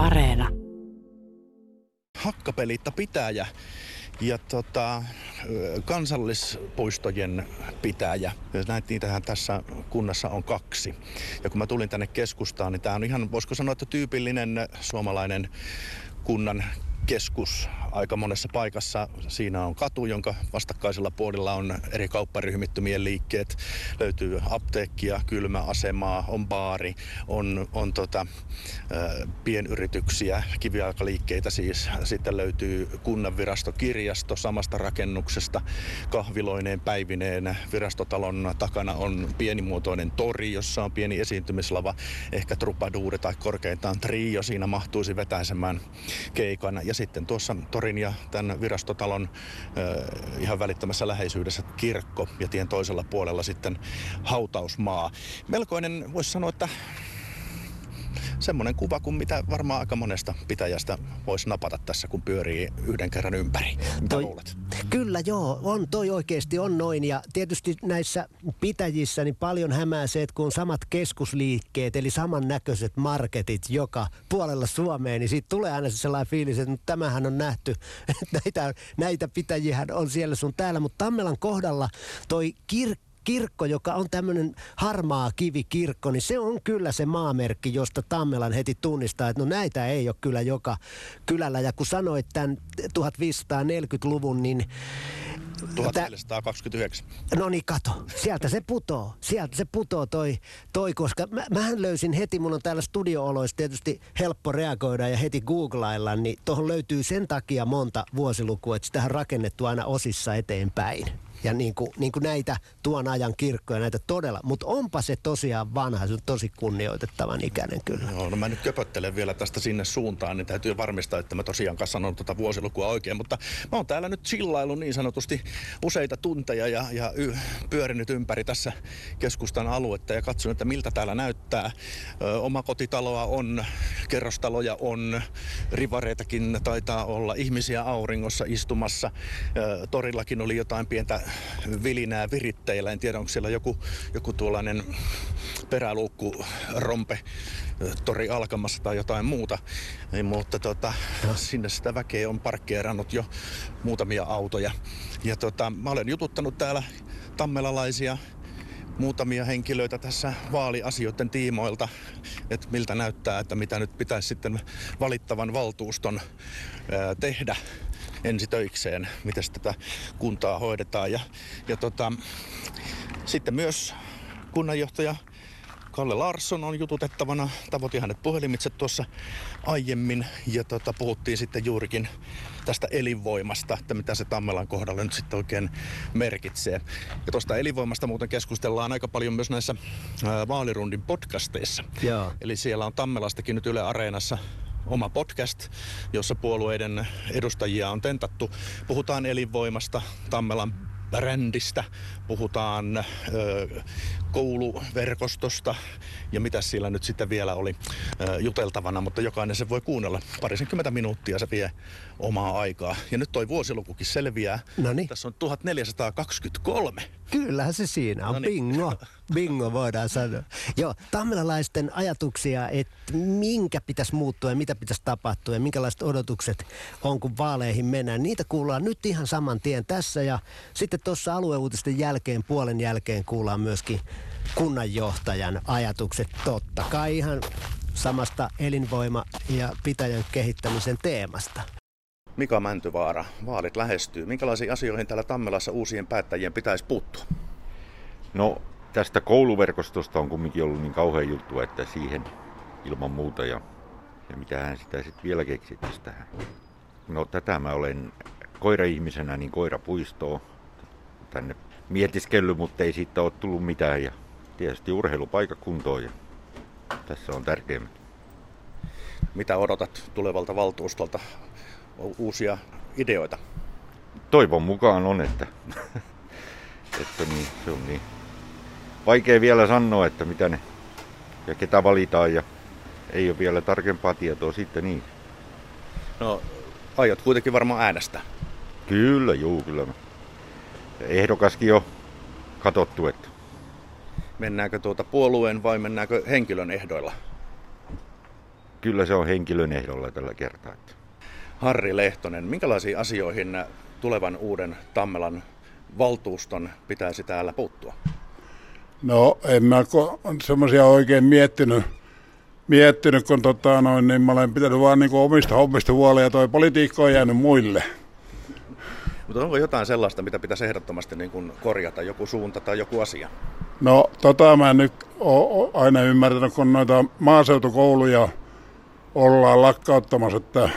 Areena. Hakkapelitta pitäjä ja tota, kansallispuistojen pitäjä. Näitä niitähän tässä kunnassa on kaksi. Ja kun mä tulin tänne keskustaan, niin tämä on ihan, voisiko sanoa, että tyypillinen suomalainen kunnan keskus aika monessa paikassa. Siinä on katu, jonka vastakkaisella puolella on eri kaupparyhmittymien liikkeet. Löytyy apteekkia, kylmäasemaa, on baari, on, on tota, pienyrityksiä, kiviaikaliikkeitä siis. Sitten löytyy kunnanvirastokirjasto samasta rakennuksesta kahviloineen päivineen. Virastotalon takana on pienimuotoinen tori, jossa on pieni esiintymislava, ehkä trupaduuri tai korkeintaan trio siinä mahtuisi vetäisemään keikan. Ja sitten tuossa torin ja tämän virastotalon äh, ihan välittömässä läheisyydessä kirkko ja tien toisella puolella sitten hautausmaa. Melkoinen, voisi sanoa, että semmoinen kuva kuin mitä varmaan aika monesta pitäjästä voisi napata tässä, kun pyörii yhden kerran ympäri. Mitä toi, luulet? Kyllä joo, on toi oikeasti on noin. Ja tietysti näissä pitäjissä niin paljon hämää se, että kun on samat keskusliikkeet, eli samannäköiset marketit joka puolella Suomeen, niin siitä tulee aina sellainen fiilis, että tämähän on nähty, näitä, näitä pitäjiä on siellä sun täällä. Mutta Tammelan kohdalla toi kirkko kirkko, joka on tämmöinen harmaa kivikirkko, niin se on kyllä se maamerkki, josta Tammelan heti tunnistaa, että no näitä ei ole kyllä joka kylällä. Ja kun sanoit tämän 1540-luvun, niin 1429. No niin, kato. Sieltä se putoo. Sieltä se putoo toi, toi koska mä, mähän löysin heti, mun on täällä studio-oloissa tietysti helppo reagoida ja heti googlailla, niin tuohon löytyy sen takia monta vuosilukua, että sitä on rakennettu aina osissa eteenpäin ja niin kuin, niin kuin näitä tuon ajan kirkkoja, näitä todella. Mutta onpa se tosiaan vanha, se on tosi kunnioitettavan ikäinen kyllä. Joo, no mä nyt köpöttelen vielä tästä sinne suuntaan, niin täytyy varmistaa, että mä tosiaan sanon tuota vuosilukua oikein. Mutta mä oon täällä nyt chillailu niin sanotusti useita tunteja ja, ja y- pyörinyt ympäri tässä keskustan aluetta ja katson, että miltä täällä näyttää. Ö, oma kotitaloa on, kerrostaloja on, rivareitakin taitaa olla, ihmisiä auringossa istumassa. Ö, torillakin oli jotain pientä vilinää viritteillä. En tiedä, onko siellä joku, joku tuollainen peräluukku, rompe, tori alkamassa tai jotain muuta. Ei, mutta tota, sinne sitä väkeä on parkkeerannut jo muutamia autoja. Ja tota, mä olen jututtanut täällä tammelalaisia muutamia henkilöitä tässä vaaliasioiden tiimoilta, että miltä näyttää, että mitä nyt pitäisi sitten valittavan valtuuston ää, tehdä ensitöikseen, miten tätä kuntaa hoidetaan. Ja, ja tota, sitten myös kunnanjohtaja Kalle Larsson on jututettavana. Tavoitin hänet puhelimitse tuossa aiemmin ja tota, puhuttiin sitten juurikin tästä elinvoimasta, että mitä se Tammelan kohdalla nyt sitten oikein merkitsee. Ja tuosta elinvoimasta muuten keskustellaan aika paljon myös näissä ää, vaalirundin podcasteissa. Joo. Eli siellä on Tammelastakin nyt Yle Areenassa oma podcast, jossa puolueiden edustajia on tentattu. Puhutaan elinvoimasta, Tammelan brändistä, puhutaan ö, kouluverkostosta ja mitä siellä nyt sitten vielä oli ö, juteltavana, mutta jokainen se voi kuunnella. Parisenkymmentä minuuttia se vie omaa aikaa. Ja nyt toi vuosilukukin selviää. Noniin. Tässä on 1423. Kyllähän se siinä on. Noniin. Bingo. Bingo voidaan sanoa. Joo, tammelalaisten ajatuksia, että minkä pitäisi muuttua ja mitä pitäisi tapahtua ja minkälaiset odotukset on, kun vaaleihin mennään. Niitä kuullaan nyt ihan saman tien tässä ja sitten tuossa alueuutisten jälkeen, puolen jälkeen kuullaan myöskin kunnanjohtajan ajatukset totta kai ihan samasta elinvoima- ja pitäjän kehittämisen teemasta. Mika Mäntyvaara, vaalit lähestyy. Minkälaisiin asioihin täällä Tammelassa uusien päättäjien pitäisi puuttua? No tästä kouluverkostosta on kumminkin ollut niin kauhean juttu, että siihen ilman muuta ja, ja mitähän sitä sitten vielä keksittäisi tähän. No tätä mä olen koira-ihmisenä niin koirapuistoa tänne mietiskellyt, mutta ei siitä ole tullut mitään ja tietysti urheilupaikakuntoon ja tässä on tärkeimmät. Mitä odotat tulevalta valtuustolta? Uusia ideoita? Toivon mukaan on, että, että niin, se on niin vaikea vielä sanoa, että mitä ne ja ketä valitaan ja ei ole vielä tarkempaa tietoa sitten niin. No, aiot kuitenkin varmaan äänestää. Kyllä, juu, kyllä. Ehdokaskin on katottu, että Mennäänkö tuota puolueen vai mennäänkö henkilön ehdoilla? kyllä se on henkilön ehdolla tällä kertaa. Harri Lehtonen, minkälaisiin asioihin tulevan uuden Tammelan valtuuston pitäisi täällä puuttua? No en mä semmoisia oikein miettinyt, miettinyt kun tota, noin, niin mä olen pitänyt vaan niin omista hommista huolta ja toi politiikka on jäänyt muille. Mutta onko jotain sellaista, mitä pitäisi ehdottomasti niin kuin korjata, joku suunta tai joku asia? No tota mä en nyt ole aina ymmärtänyt, kun noita maaseutukouluja ollaan lakkauttamassa, että,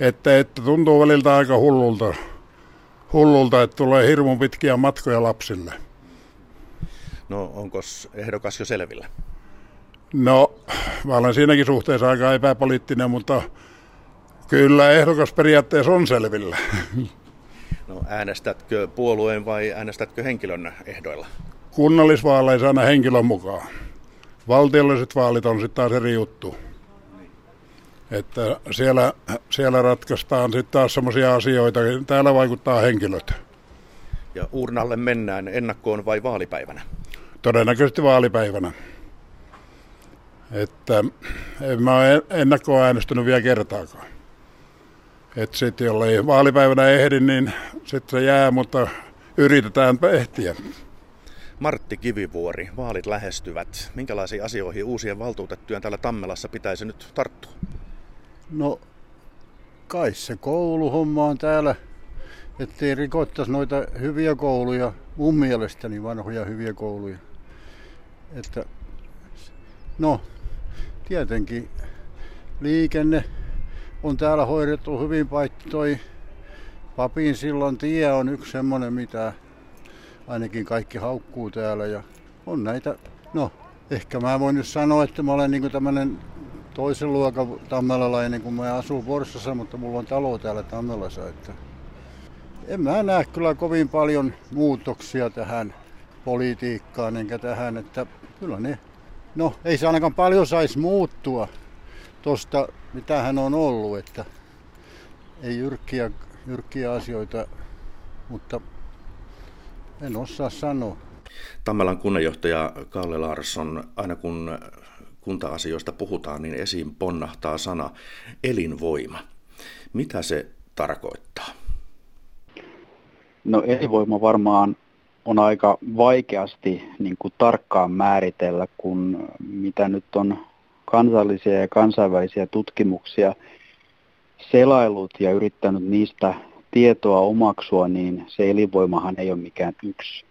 että, että tuntuu väliltä aika hullulta, hullulta, että tulee hirmu pitkiä matkoja lapsille. No onko ehdokas jo selvillä? No, mä olen siinäkin suhteessa aika epäpoliittinen, mutta kyllä ehdokas periaatteessa on selvillä. No äänestätkö puolueen vai äänestätkö henkilön ehdoilla? Kunnallisvaaleissa aina henkilön mukaan. Valtiolliset vaalit on sitten taas eri juttu. Että siellä, siellä ratkaistaan sitten taas semmoisia asioita, täällä vaikuttaa henkilöt. Ja urnalle mennään ennakkoon vai vaalipäivänä? Todennäköisesti vaalipäivänä. Että en mä ole ennakkoon äänestänyt vielä kertaakaan. Että sitten jollei vaalipäivänä ehdi, niin sitten se jää, mutta yritetään ehtiä. Martti Kivivuori, vaalit lähestyvät. Minkälaisiin asioihin uusien valtuutettujen täällä Tammelassa pitäisi nyt tarttua? No, kai se kouluhomma on täällä, ettei rikottaisi noita hyviä kouluja, mun mielestäni vanhoja hyviä kouluja. Että, no, tietenkin liikenne on täällä hoidettu hyvin, paitsi toi Papin sillan tie on yksi semmoinen, mitä ainakin kaikki haukkuu täällä. Ja on näitä, no ehkä mä voin nyt sanoa, että mä olen niin tämmöinen toisen luokan tammelalainen, kun mä asun Forssassa, mutta mulla on talo täällä Tammelassa. Että en mä näe kyllä kovin paljon muutoksia tähän politiikkaan enkä tähän, että kyllä ne, no ei se ainakaan paljon saisi muuttua tuosta, mitä hän on ollut, että ei jyrkkiä, jyrkkiä asioita, mutta en osaa sanoa. Tammelan kunnanjohtaja Kalle Larsson, aina kun kunta-asioista puhutaan, niin esiin ponnahtaa sana elinvoima. Mitä se tarkoittaa? No elinvoima varmaan on aika vaikeasti niin kuin tarkkaan määritellä, kun mitä nyt on kansallisia ja kansainvälisiä tutkimuksia selailut ja yrittänyt niistä tietoa omaksua, niin se elinvoimahan ei ole mikään yksi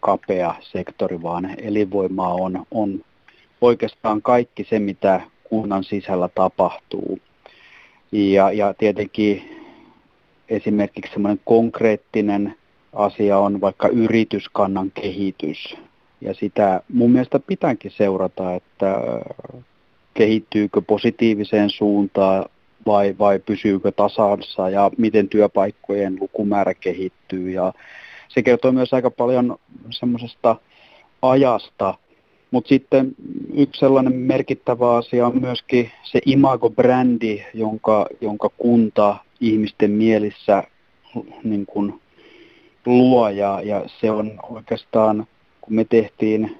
kapea sektori, vaan elinvoimaa on, on oikeastaan kaikki se, mitä kunnan sisällä tapahtuu. Ja, ja tietenkin esimerkiksi semmoinen konkreettinen asia on vaikka yrityskannan kehitys. Ja sitä mun mielestä pitääkin seurata, että kehittyykö positiiviseen suuntaan vai, vai pysyykö tasassa ja miten työpaikkojen lukumäärä kehittyy. Ja se kertoo myös aika paljon semmoisesta ajasta, mutta sitten yksi sellainen merkittävä asia on myöskin se imago-brändi, jonka, jonka kunta ihmisten mielissä niin kuin luo. Ja, ja se on oikeastaan, kun me tehtiin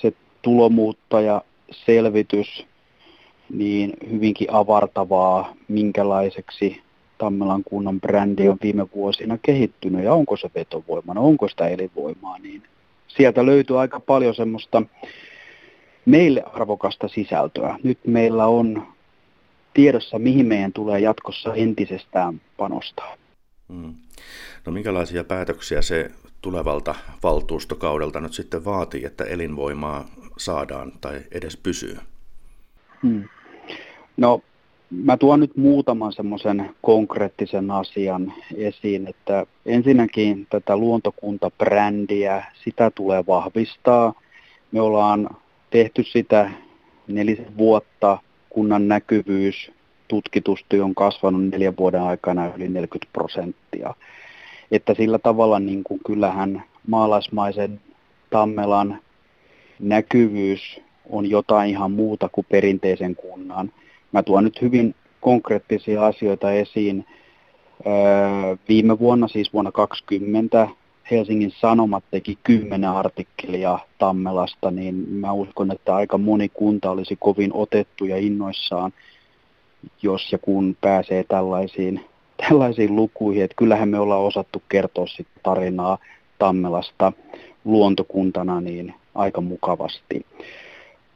se tulomuuttaja selvitys, niin hyvinkin avartavaa, minkälaiseksi Tammelan kunnan brändi on viime vuosina kehittynyt ja onko se vetovoimana, onko sitä elinvoimaa, niin sieltä löytyy aika paljon semmoista meille arvokasta sisältöä. Nyt meillä on tiedossa, mihin meidän tulee jatkossa entisestään panostaa. Hmm. No minkälaisia päätöksiä se tulevalta valtuustokaudelta nyt sitten vaatii, että elinvoimaa saadaan tai edes pysyy? Hmm. No mä tuon nyt muutaman semmoisen konkreettisen asian esiin, että ensinnäkin tätä luontokuntabrändiä, sitä tulee vahvistaa. Me ollaan tehty sitä nelisen vuotta, kunnan näkyvyys tutkitusti on kasvanut neljän vuoden aikana yli 40 prosenttia. Että sillä tavalla niin kuin kyllähän maalaismaisen Tammelan näkyvyys on jotain ihan muuta kuin perinteisen kunnan. Mä tuon nyt hyvin konkreettisia asioita esiin. Öö, viime vuonna, siis vuonna 2020, Helsingin Sanomat teki kymmenen artikkelia Tammelasta, niin mä uskon, että aika moni kunta olisi kovin otettu ja innoissaan, jos ja kun pääsee tällaisiin, tällaisiin lukuihin. Että kyllähän me ollaan osattu kertoa sit tarinaa Tammelasta luontokuntana niin aika mukavasti.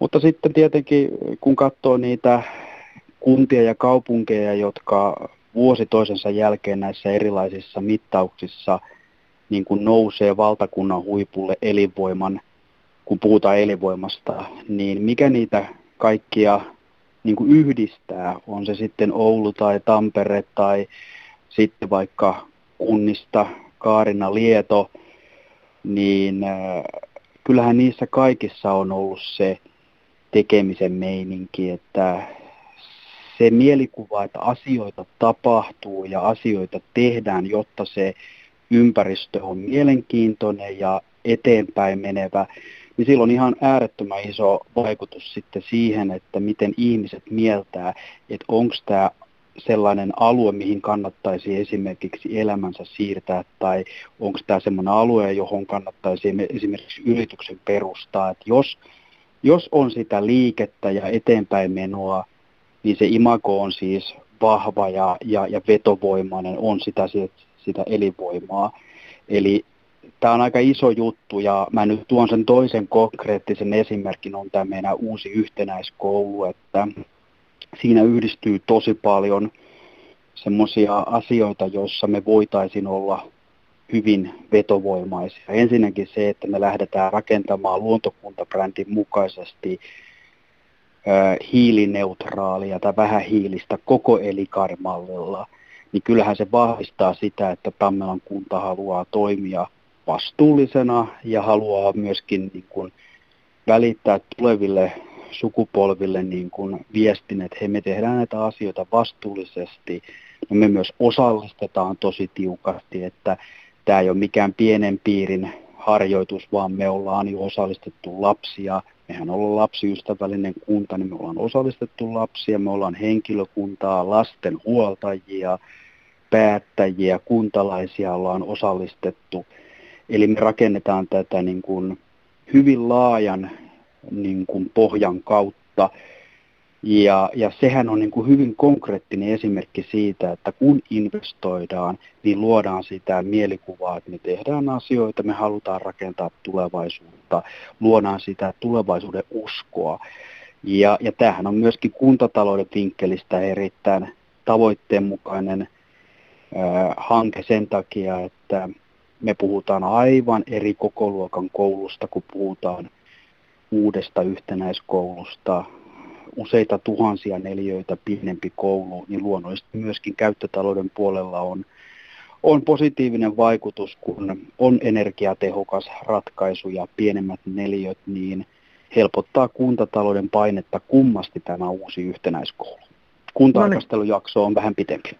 Mutta sitten tietenkin, kun katsoo niitä kuntia ja kaupunkeja, jotka vuosi toisensa jälkeen näissä erilaisissa mittauksissa niin kuin nousee valtakunnan huipulle elinvoiman, kun puhutaan elinvoimasta, niin mikä niitä kaikkia niin kuin yhdistää, on se sitten Oulu tai Tampere tai sitten vaikka kunnista Kaarina Lieto, niin äh, kyllähän niissä kaikissa on ollut se tekemisen meininki, että se mielikuva, että asioita tapahtuu ja asioita tehdään, jotta se ympäristö on mielenkiintoinen ja eteenpäin menevä, niin sillä on ihan äärettömän iso vaikutus sitten siihen, että miten ihmiset mieltää, että onko tämä sellainen alue, mihin kannattaisi esimerkiksi elämänsä siirtää, tai onko tämä sellainen alue, johon kannattaisi esimerkiksi yrityksen perustaa, että jos, jos on sitä liikettä ja eteenpäin menoa, niin se imago on siis vahva ja, ja, ja vetovoimainen, on sitä, sitä elinvoimaa. Eli tämä on aika iso juttu ja mä nyt tuon sen toisen konkreettisen esimerkin, on tämä meidän uusi yhtenäiskoulu, että siinä yhdistyy tosi paljon semmoisia asioita, joissa me voitaisiin olla hyvin vetovoimaisia. Ensinnäkin se, että me lähdetään rakentamaan luontokuntabrändin mukaisesti hiilineutraalia tai vähähiilistä koko elikarmallilla, niin kyllähän se vahvistaa sitä, että Tammelan kunta haluaa toimia vastuullisena ja haluaa myöskin niin kuin välittää tuleville sukupolville niin kuin viestin, että hei, me tehdään näitä asioita vastuullisesti ja me myös osallistetaan tosi tiukasti, että tämä ei ole mikään pienen piirin harjoitus, vaan me ollaan jo osallistettu lapsia. Mehän ollaan lapsiystävällinen kunta, niin me ollaan osallistettu lapsia, me ollaan henkilökuntaa, lasten huoltajia, päättäjiä, kuntalaisia ollaan osallistettu. Eli me rakennetaan tätä niin kuin hyvin laajan niin kuin pohjan kautta. Ja, ja sehän on niin kuin hyvin konkreettinen esimerkki siitä, että kun investoidaan, niin luodaan sitä mielikuvaa, että me tehdään asioita, me halutaan rakentaa tulevaisuutta, luodaan sitä tulevaisuuden uskoa. Ja, ja tämähän on myöskin kuntatalouden vinkkelistä erittäin tavoitteenmukainen äh, hanke sen takia, että me puhutaan aivan eri kokoluokan koulusta, kun puhutaan uudesta yhtenäiskoulusta, useita tuhansia neliöitä pienempi koulu, niin luonnollisesti myöskin käyttötalouden puolella on, on positiivinen vaikutus, kun on energiatehokas ratkaisu ja pienemmät neliöt, niin helpottaa kuntatalouden painetta kummasti tämä uusi yhtenäiskoulu. Kuntarkastelujakso on vähän pitempi.